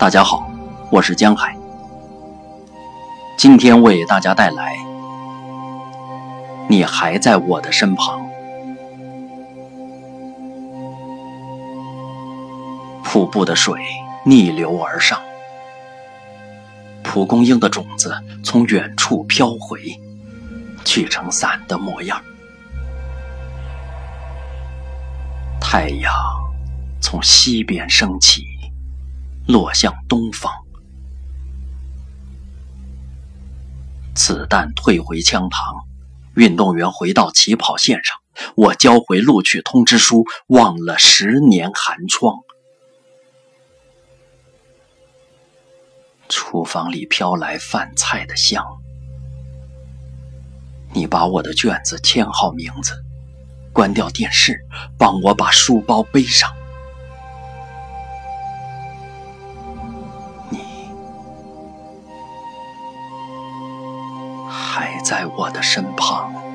大家好，我是江海。今天为大家带来《你还在我的身旁》。瀑布的水逆流而上，蒲公英的种子从远处飘回，聚成伞的模样。太阳从西边升起。落向东方，子弹退回枪膛，运动员回到起跑线上。我交回录取通知书，忘了十年寒窗。厨房里飘来饭菜的香，你把我的卷子签好名字，关掉电视，帮我把书包背上。还在我的身旁。